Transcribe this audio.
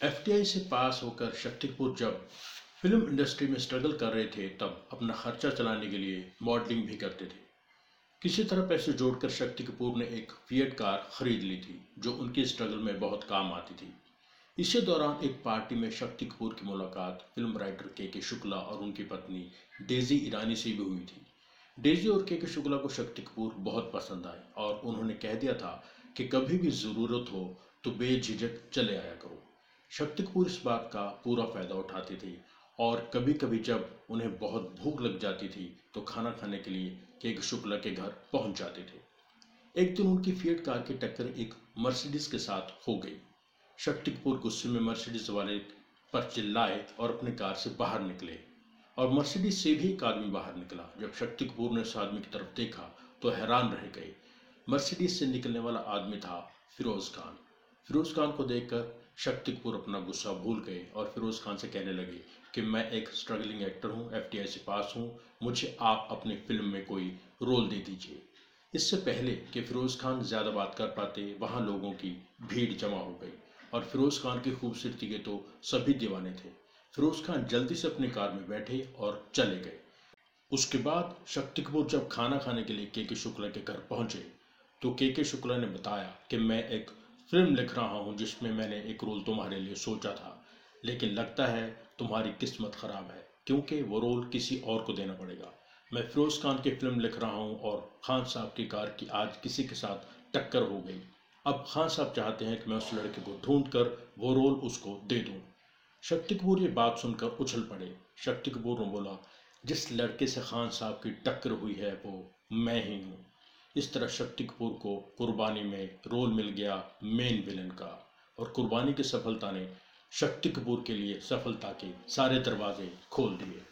FTI से पास होकर शक्ति कपूर जब फ़िल्म इंडस्ट्री में स्ट्रगल कर रहे थे, तब अपना खर्चा चलाने के लिए मॉडलिंग भी करते थे। किसी तरह पैसे जोड़कर शक्ति कपूर ने एक फिएट कार खरीद ली थी, जो उनकी स्ट्रगल में बहुत काम आती थी। इसी दौरान एक पार्टी में शक्ति कपूर की मुलाकात फ़िल्म राइटर के के शुक्ला और उनकी पत्नी डेजी ईरानी से भी हुई थी। डेजी और के के शुक्ला को शक्ति कपूर बहुत पसंद आए और उन्होंने कह दिया था कि कभी भी ज़रूरत हो तो बेझिझक चले आया करो। शक्ति कपूर इस बात का पूरा फ़ायदा उठाती थी और कभी कभी जब उन्हें बहुत भूख लग जाती थी तो खाना खाने के लिए केक शुक्ला के घर पहुँच जाते थे। एक दिन उनकी फिएट कार की टक्कर एक मर्सिडीज के साथ हो गई। शक्ति कपूर गुस्से में मर्सिडीज वाले पर चिल्लाए और अपने कार से बाहर निकले और मर्सिडीज से भी एक आदमी बाहर निकला। जब शक्ति कपूर ने उस आदमी की तरफ़ देखा तो हैरान रह गए। मर्सिडीज से निकलने वाला आदमी था फिरोज खान फिरोज खान को देखकर शक्ति कपूर अपना गुस्सा भूल गए और फिरोज खान से कहने लगे कि मैं एक स्ट्रगलिंग एक्टर हूँ एफ़ से पास हूँ, मुझे आप अपनी फ़िल्म में कोई रोल दे दीजिए। इससे पहले कि फिरोज खान ज़्यादा बात कर पाते, वहाँ लोगों की भीड़ जमा हो गई और फिरोज खान की खूबसूरती के तो सभी दीवाने थे। फिरोज खान जल्दी से अपनी कार में बैठे और चले गए। उसके बाद शक्ति कपूर जब खाना खाने के लिए के के शुक्ला के घर पहुँचे तो के के शुक्ला ने बताया कि मैं एक फ़िल्म लिख रहा हूँ जिसमें मैंने एक रोल तुम्हारे लिए सोचा था, लेकिन लगता है तुम्हारी किस्मत ख़राब है, क्योंकि वो रोल किसी और को देना पड़ेगा। मैं फिरोज़ खान की फ़िल्म लिख रहा हूँ और खान साहब की कार की आज किसी के साथ टक्कर हो गई। अब खान साहब चाहते हैं कि मैं उस लड़के को ढूंढ कर वो रोल उसको दे दूँ। शक्ति कपूर ये बात सुनकर उछल पड़े। शक्ति कपूर ने बोला, जिस लड़के से खान साहब की टक्कर हुई है, वो मैं ही हूँ। इस तरह शक्ति कपूर को कुर्बानी में रोल मिल गया मेन विलन का। और कुर्बानी की सफलता ने शक्ति कपूर के लिए सफलता के सारे दरवाजे खोल दिए।